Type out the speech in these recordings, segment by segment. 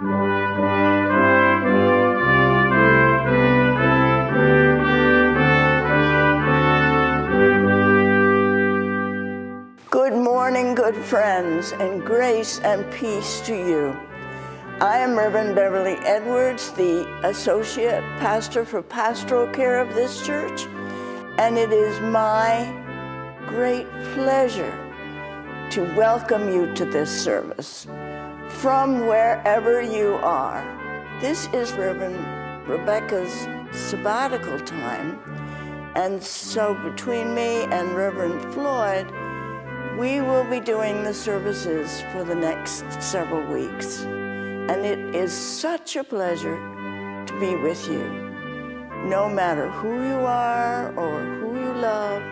Good morning, good friends, and grace and peace to you. I am Reverend Beverly Edwards, the Associate Pastor for Pastoral Care of this church, and it is my great pleasure to welcome you to this service from wherever you are. This is Reverend Rebecca's sabbatical time, and so between me and Reverend Floyd, we will be doing the services for the next several weeks. And it is such a pleasure to be with you. No matter who you are, or who you love,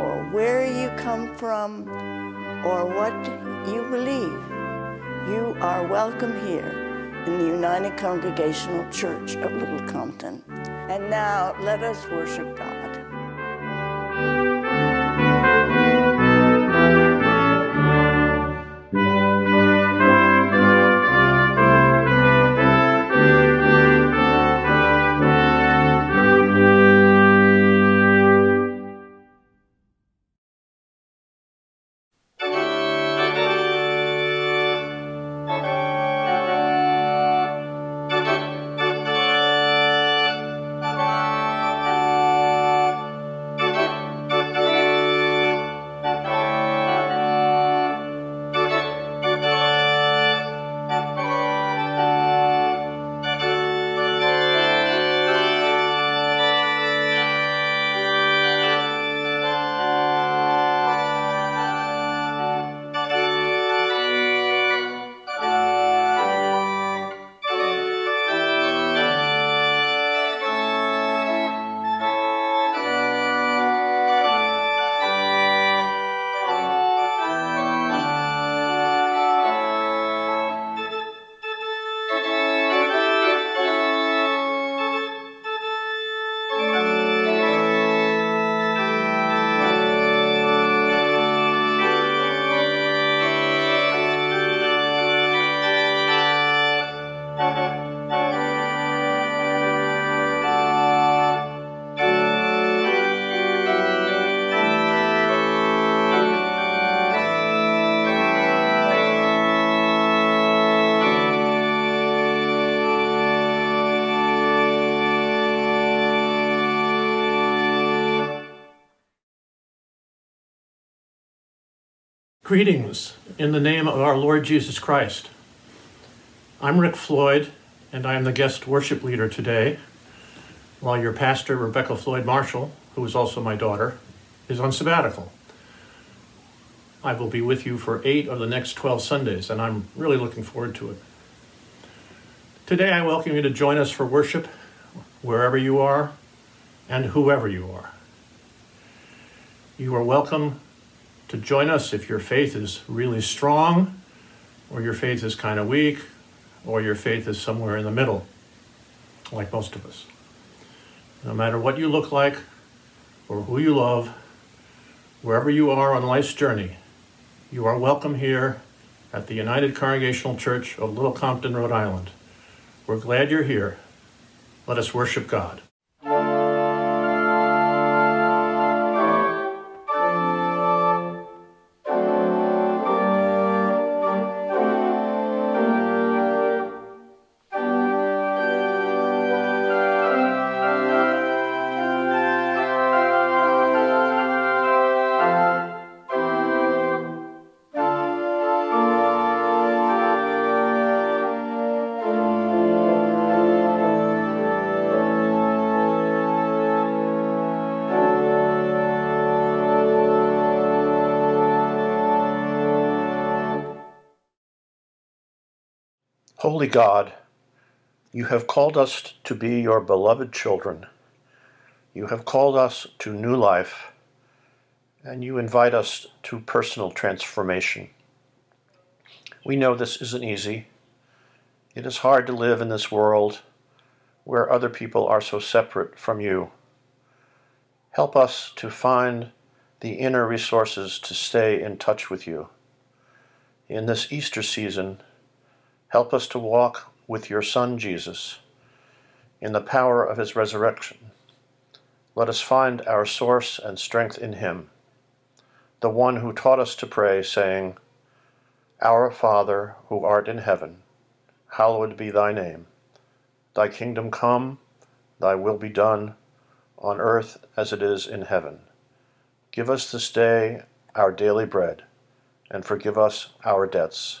or where you come from, or what you believe, you are welcome here in the United Congregational Church of Little Compton. And now let us worship God. Greetings in the name of our Lord Jesus Christ. I'm Rick Floyd, and I am the guest worship leader today, while your pastor, Rebecca Floyd Marshall, who is also my daughter, is on sabbatical. I will be with you for eight of the next 12 Sundays, and I'm really looking forward to it. Today, I welcome you to join us for worship wherever you are and whoever you are. You are welcome to join us if your faith is really strong, or your faith is kind of weak, or your faith is somewhere in the middle, like most of us. No matter what you look like or who you love, wherever you are on life's journey, you are welcome here at the United Congregational Church of Little Compton, Rhode Island. We're glad you're here. Let us worship God. Holy God, you have called us to be your beloved children. You have called us to new life, and you invite us to personal transformation. We know this isn't easy. It is hard to live in this world where other people are so separate from you. Help us to find the inner resources to stay in touch with you. In this Easter season, Help us to walk with your Son, Jesus, in the power of his resurrection. Let us find our source and strength in him, the one who taught us to pray, saying, Our Father, who art in heaven, hallowed be thy name. Thy kingdom come, thy will be done, on earth as it is in heaven. Give us this day our daily bread, and forgive us our debts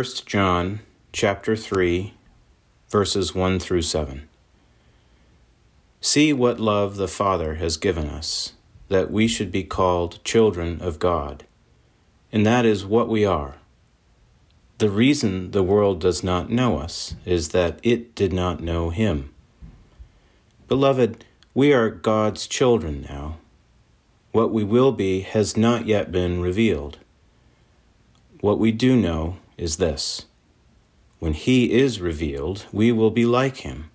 First John chapter 3 verses 1 through 7. See what love the Father has given us, that we should be called children of God. And that is what we are. The reason the world does not know us is that it did not know Him. Beloved, we are God's children now. What we will be has not yet been revealed. What we do know is this When he is revealed, we will be like him,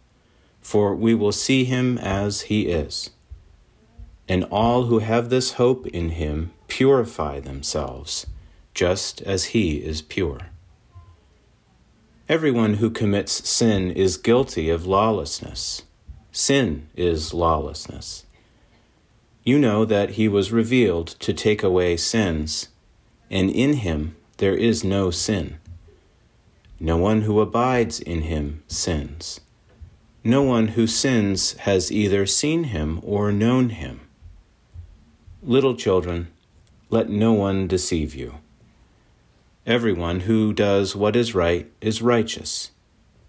for we will see him as he is. And all who have this hope in him purify themselves, just as he is pure. Everyone who commits sin is guilty of lawlessness. Sin is lawlessness. You know that he was revealed to take away sins, and in him there is no sin. No one who abides in him sins. No one who sins has either seen him or known him. Little children, let no one deceive you. Everyone who does what is right is righteous,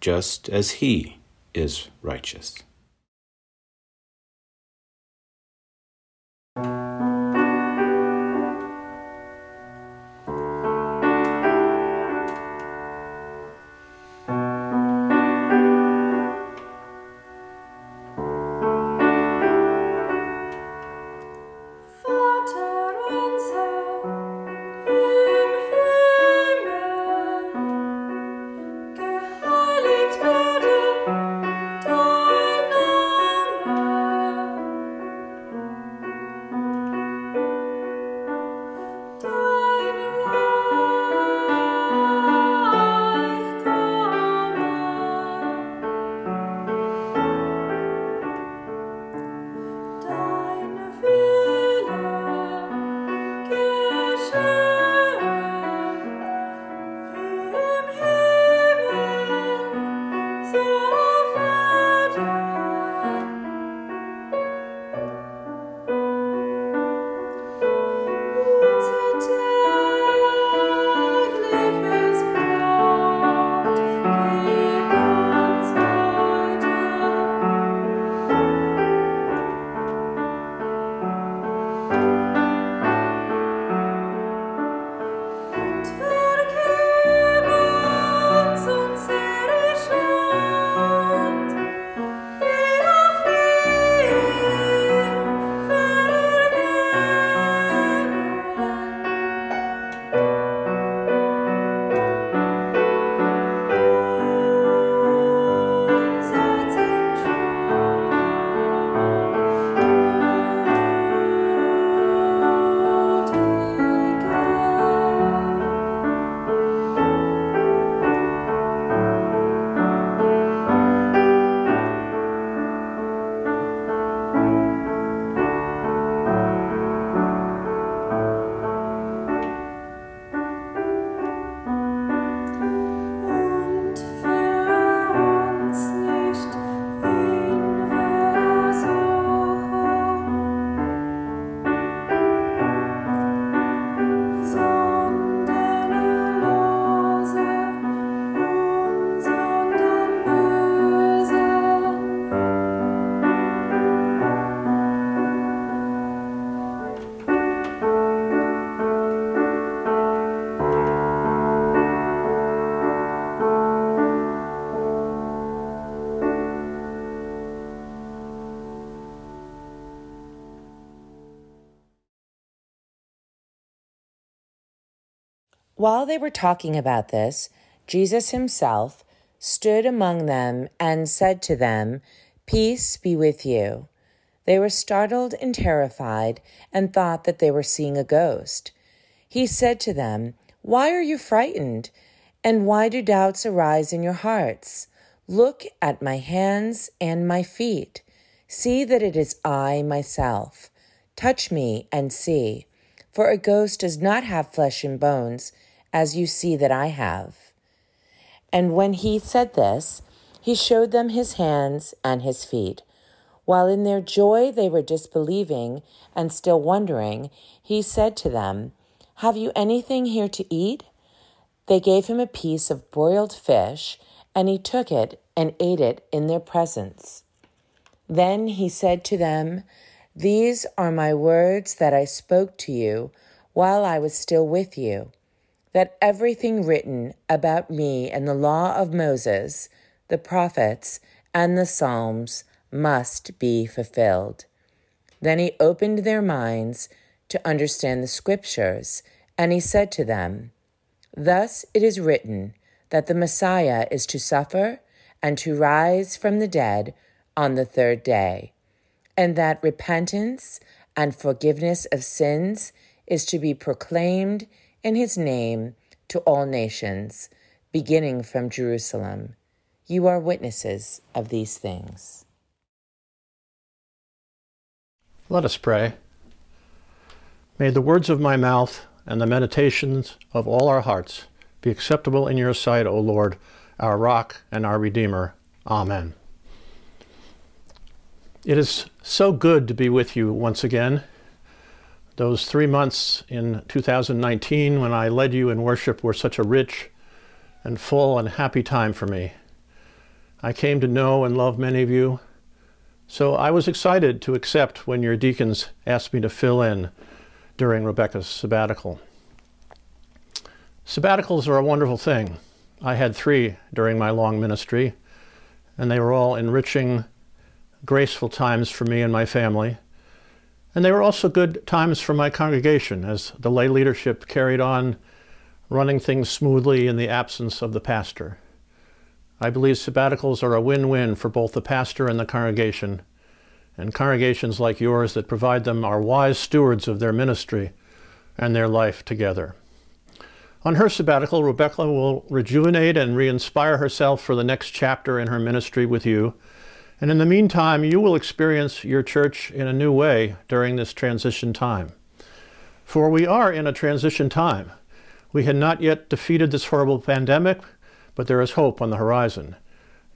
just as he is righteous. While they were talking about this, Jesus himself stood among them and said to them, Peace be with you. They were startled and terrified and thought that they were seeing a ghost. He said to them, Why are you frightened? And why do doubts arise in your hearts? Look at my hands and my feet. See that it is I myself. Touch me and see. For a ghost does not have flesh and bones, as you see that I have. And when he said this, he showed them his hands and his feet. While in their joy they were disbelieving and still wondering, he said to them, Have you anything here to eat? They gave him a piece of broiled fish, and he took it and ate it in their presence. Then he said to them, These are my words that I spoke to you while I was still with you, that everything written about me in the law of Moses, the prophets, and the Psalms must be fulfilled. Then he opened their minds to understand the scriptures, and he said to them, Thus it is written that the Messiah is to suffer and to rise from the dead on the third day, and that repentance and forgiveness of sins is to be proclaimed in his name to all nations, beginning from Jerusalem. You are witnesses of these things. Let us pray. May the words of my mouth and the meditations of all our hearts be acceptable in your sight, O Lord, our rock and our Redeemer. Amen. It is so good to be with you once again. Those three months in 2019 when I led you in worship were such a rich and full and happy time for me. I came to know and love many of you so I was excited to accept when your deacons asked me to fill in during Rebecca's sabbatical. Sabbaticals are a wonderful thing. I had three during my long ministry, and they were all enriching, graceful times for me and my family. And they were also good times for my congregation as the lay leadership carried on running things smoothly in the absence of the pastor. I believe sabbaticals are a win win for both the pastor and the congregation, and congregations like yours that provide them are wise stewards of their ministry and their life together. On her sabbatical, Rebecca will rejuvenate and re inspire herself for the next chapter in her ministry with you. And in the meantime, you will experience your church in a new way during this transition time. For we are in a transition time. We had not yet defeated this horrible pandemic but there is hope on the horizon.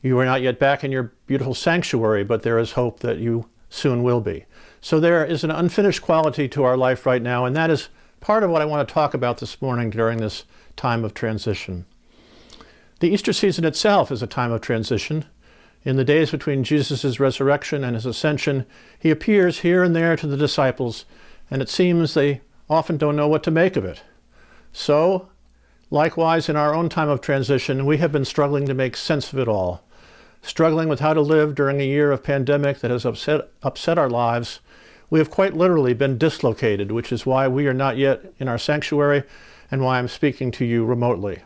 You are not yet back in your beautiful sanctuary, but there is hope that you soon will be. So there is an unfinished quality to our life right now, and that is part of what I want to talk about this morning during this time of transition. The Easter season itself is a time of transition. In the days between Jesus' resurrection and his ascension, he appears here and there to the disciples, and it seems they often don't know what to make of it. So, Likewise, in our own time of transition, we have been struggling to make sense of it all, struggling with how to live during a year of pandemic that has upset, upset our lives. We have quite literally been dislocated, which is why we are not yet in our sanctuary and why I'm speaking to you remotely.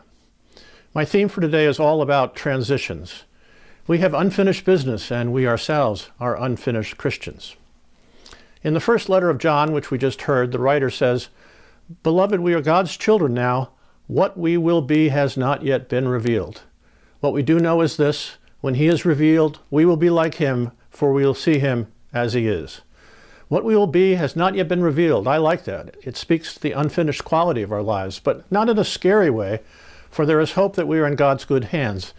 My theme for today is all about transitions. We have unfinished business, and we ourselves are unfinished Christians. In the first letter of John, which we just heard, the writer says, Beloved, we are God's children now what we will be has not yet been revealed. What we do know is this when he is revealed, we will be like him, for we will see him as he is. What we will be has not yet been revealed. I like that. It speaks to the unfinished quality of our lives, but not in a scary way, for there is hope that we are in God's good hands.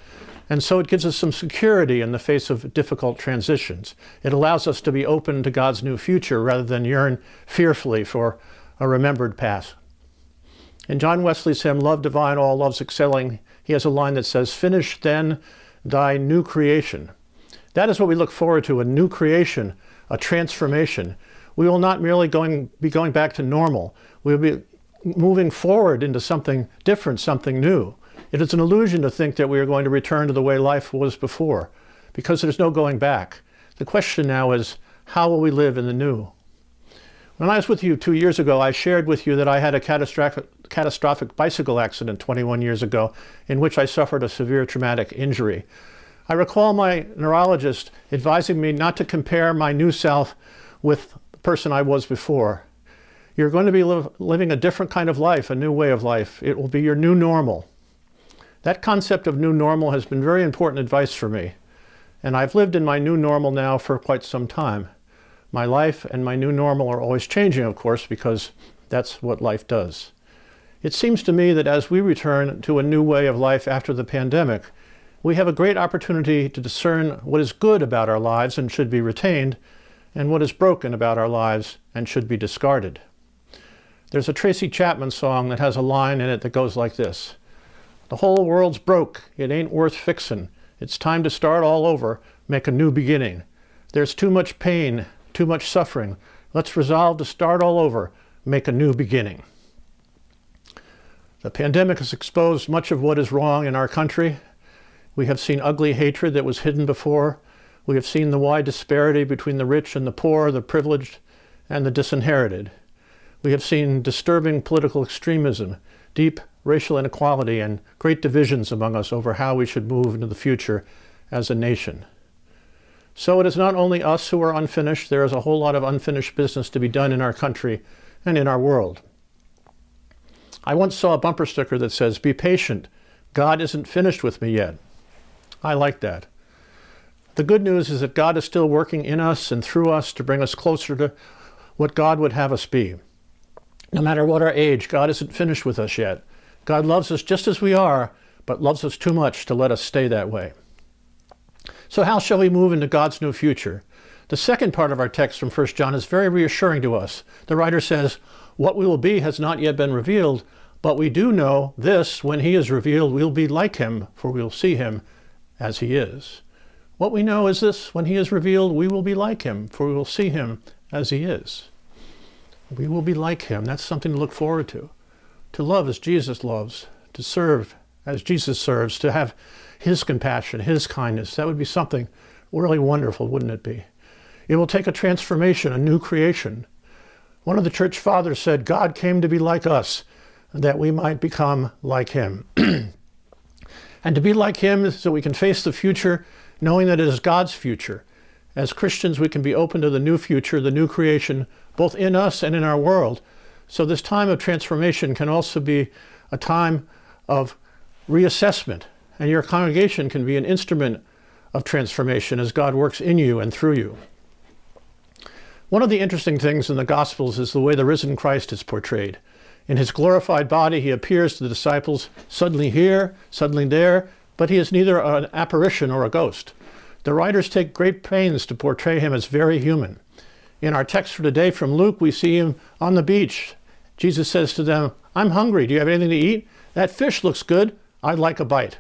And so it gives us some security in the face of difficult transitions. It allows us to be open to God's new future rather than yearn fearfully for a remembered past. In John Wesley's hymn, Love Divine, All Loves Excelling, he has a line that says, Finish then thy new creation. That is what we look forward to a new creation, a transformation. We will not merely going, be going back to normal, we will be moving forward into something different, something new. It is an illusion to think that we are going to return to the way life was before, because there's no going back. The question now is, how will we live in the new? When I was with you two years ago, I shared with you that I had a catastrophic, catastrophic bicycle accident 21 years ago in which I suffered a severe traumatic injury. I recall my neurologist advising me not to compare my new self with the person I was before. You're going to be li- living a different kind of life, a new way of life. It will be your new normal. That concept of new normal has been very important advice for me. And I've lived in my new normal now for quite some time. My life and my new normal are always changing, of course, because that's what life does. It seems to me that as we return to a new way of life after the pandemic, we have a great opportunity to discern what is good about our lives and should be retained, and what is broken about our lives and should be discarded. There's a Tracy Chapman song that has a line in it that goes like this The whole world's broke, it ain't worth fixin'. It's time to start all over, make a new beginning. There's too much pain, too much suffering. Let's resolve to start all over, make a new beginning. The pandemic has exposed much of what is wrong in our country. We have seen ugly hatred that was hidden before. We have seen the wide disparity between the rich and the poor, the privileged and the disinherited. We have seen disturbing political extremism, deep racial inequality, and great divisions among us over how we should move into the future as a nation. So it is not only us who are unfinished, there is a whole lot of unfinished business to be done in our country and in our world. I once saw a bumper sticker that says, Be patient, God isn't finished with me yet. I like that. The good news is that God is still working in us and through us to bring us closer to what God would have us be. No matter what our age, God isn't finished with us yet. God loves us just as we are, but loves us too much to let us stay that way. So, how shall we move into God's new future? The second part of our text from 1 John is very reassuring to us. The writer says, What we will be has not yet been revealed, but we do know this when he is revealed, we'll be like him, for we'll see him as he is. What we know is this when he is revealed, we will be like him, for we will see him as he is. We will be like him. That's something to look forward to. To love as Jesus loves, to serve as Jesus serves, to have his compassion, His kindness. That would be something really wonderful, wouldn't it be? It will take a transformation, a new creation. One of the church fathers said, God came to be like us, that we might become like Him. and to be like Him is so we can face the future knowing that it is God's future. As Christians, we can be open to the new future, the new creation, both in us and in our world. So, this time of transformation can also be a time of reassessment and your congregation can be an instrument of transformation as God works in you and through you. One of the interesting things in the Gospels is the way the risen Christ is portrayed. In his glorified body, he appears to the disciples suddenly here, suddenly there, but he is neither an apparition or a ghost. The writers take great pains to portray him as very human. In our text for today from Luke, we see him on the beach. Jesus says to them, I'm hungry. Do you have anything to eat? That fish looks good. I'd like a bite.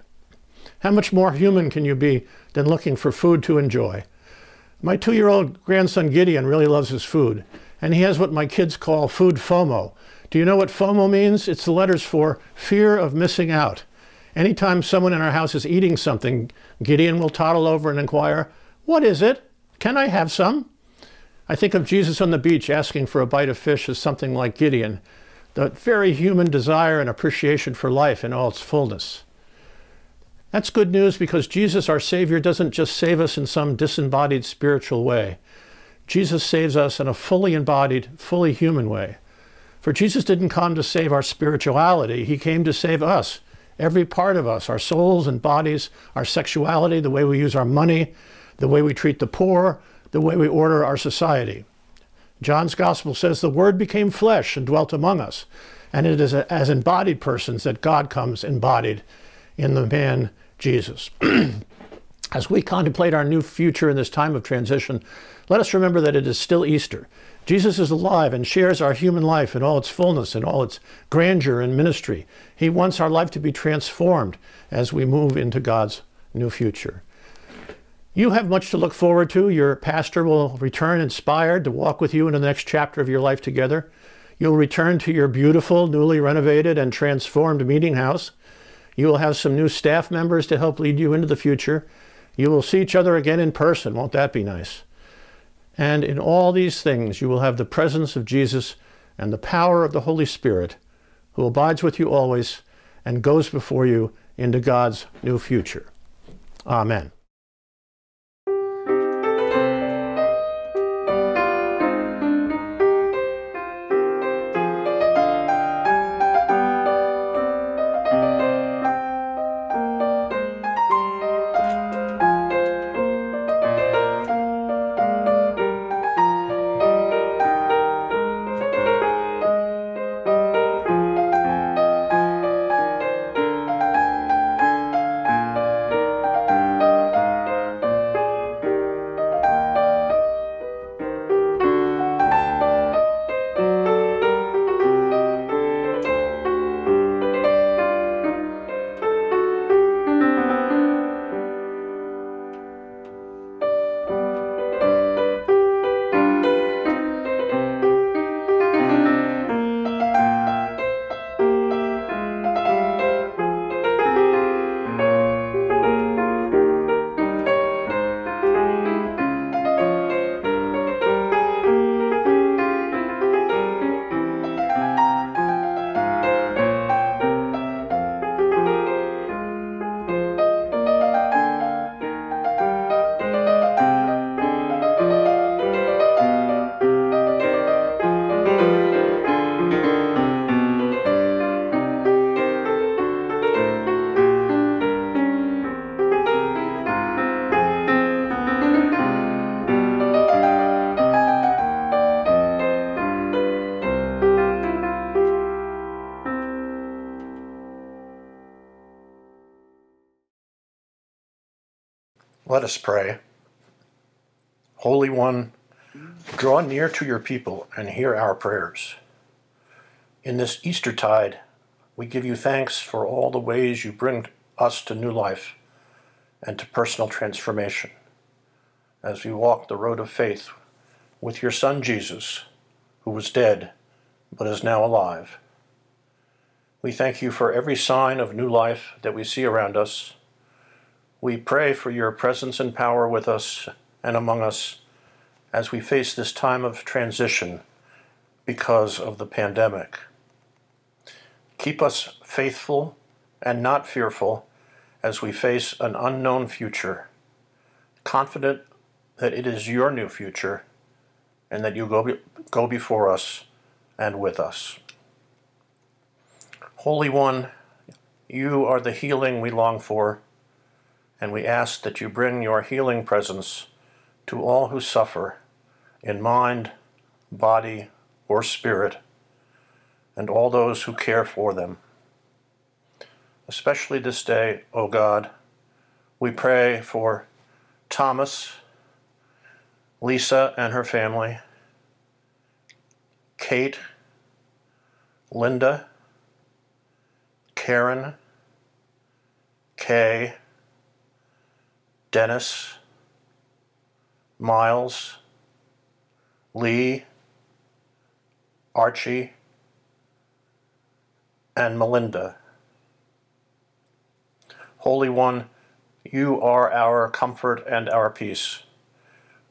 How much more human can you be than looking for food to enjoy? My two year old grandson Gideon really loves his food, and he has what my kids call food FOMO. Do you know what FOMO means? It's the letters for fear of missing out. Anytime someone in our house is eating something, Gideon will toddle over and inquire, What is it? Can I have some? I think of Jesus on the beach asking for a bite of fish as something like Gideon, the very human desire and appreciation for life in all its fullness. That's good news because Jesus, our Savior, doesn't just save us in some disembodied spiritual way. Jesus saves us in a fully embodied, fully human way. For Jesus didn't come to save our spirituality, He came to save us, every part of us, our souls and bodies, our sexuality, the way we use our money, the way we treat the poor, the way we order our society. John's Gospel says the Word became flesh and dwelt among us, and it is as embodied persons that God comes embodied in the man Jesus. As we contemplate our new future in this time of transition, let us remember that it is still Easter. Jesus is alive and shares our human life in all its fullness and all its grandeur and ministry. He wants our life to be transformed as we move into God's new future. You have much to look forward to. Your pastor will return inspired to walk with you into the next chapter of your life together. You'll return to your beautiful, newly renovated, and transformed meeting house. You will have some new staff members to help lead you into the future. You will see each other again in person. Won't that be nice? And in all these things you will have the presence of Jesus and the power of the Holy Spirit, who abides with you always and goes before you into God's new future. Amen. Us pray. Holy One, draw near to your people and hear our prayers. In this Eastertide, we give you thanks for all the ways you bring us to new life and to personal transformation as we walk the road of faith with your Son Jesus, who was dead but is now alive. We thank you for every sign of new life that we see around us we pray for your presence and power with us and among us as we face this time of transition because of the pandemic. Keep us faithful and not fearful as we face an unknown future, confident that it is your new future and that you go, be, go before us and with us. Holy One, you are the healing we long for and we ask that you bring your healing presence to all who suffer in mind, body, or spirit, and all those who care for them. Especially this day, O God, we pray for Thomas, Lisa and her family, Kate, Linda, Karen, Kay, Dennis, Miles, Lee, Archie, and Melinda. Holy One, you are our comfort and our peace.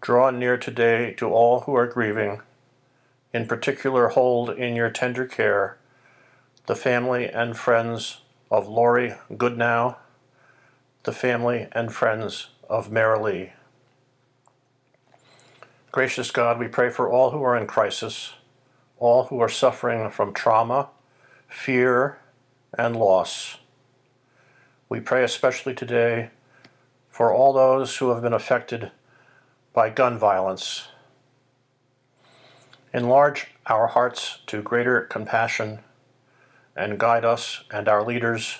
Draw near today to all who are grieving. In particular, hold in your tender care the family and friends of Laurie Goodnow, the family and friends of Marilee. Gracious God, we pray for all who are in crisis, all who are suffering from trauma, fear, and loss. We pray especially today for all those who have been affected by gun violence. Enlarge our hearts to greater compassion and guide us and our leaders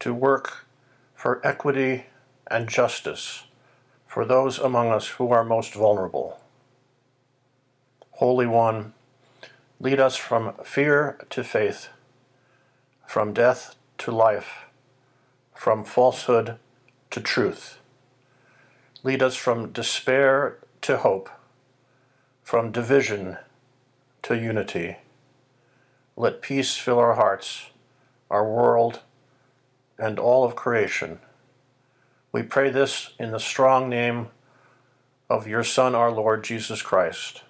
to work for equity and justice for those among us who are most vulnerable. Holy One, lead us from fear to faith, from death to life, from falsehood to truth. Lead us from despair to hope, from division to unity. Let peace fill our hearts, our world, and all of creation. We pray this in the strong name of your Son, our Lord Jesus Christ.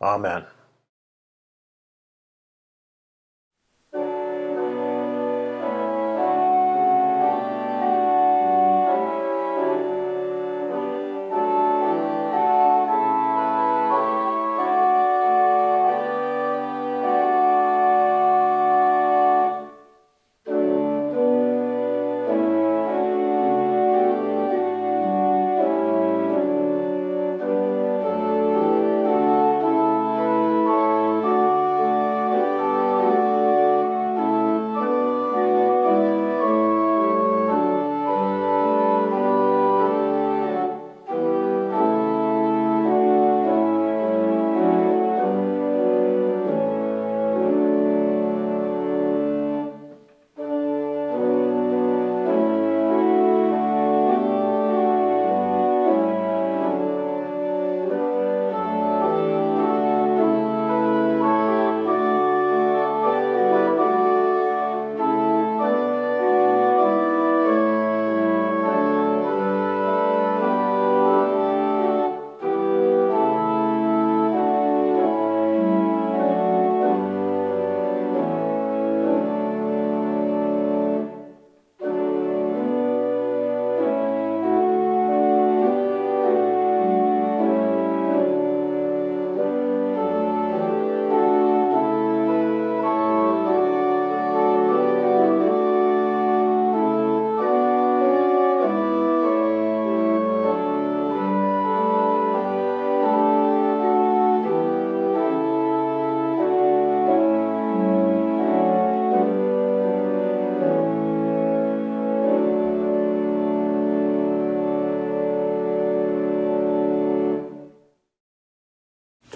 Amen.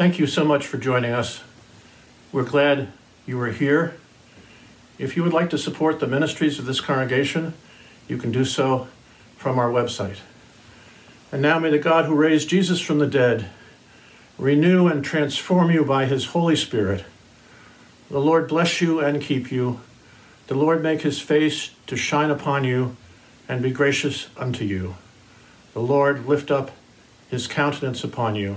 Thank you so much for joining us. We're glad you are here. If you would like to support the ministries of this congregation, you can do so from our website. And now may the God who raised Jesus from the dead renew and transform you by his Holy Spirit. The Lord bless you and keep you. The Lord make his face to shine upon you and be gracious unto you. The Lord lift up his countenance upon you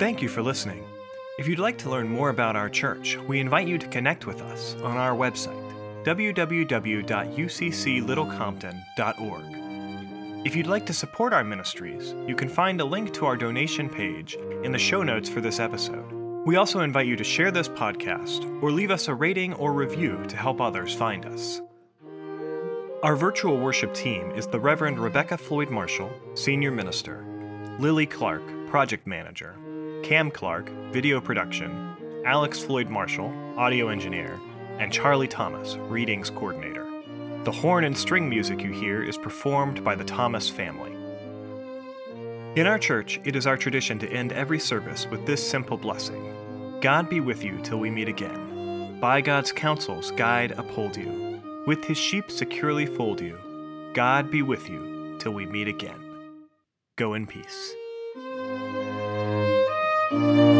Thank you for listening. If you'd like to learn more about our church, we invite you to connect with us on our website, www.ucclittlecompton.org. If you'd like to support our ministries, you can find a link to our donation page in the show notes for this episode. We also invite you to share this podcast or leave us a rating or review to help others find us. Our virtual worship team is the Reverend Rebecca Floyd Marshall, Senior Minister, Lily Clark, Project Manager, Cam Clark, Video Production, Alex Floyd Marshall, Audio Engineer, and Charlie Thomas, Readings Coordinator. The horn and string music you hear is performed by the Thomas family. In our church, it is our tradition to end every service with this simple blessing God be with you till we meet again. By God's counsels, guide, uphold you. With his sheep securely fold you. God be with you till we meet again. Go in peace. Música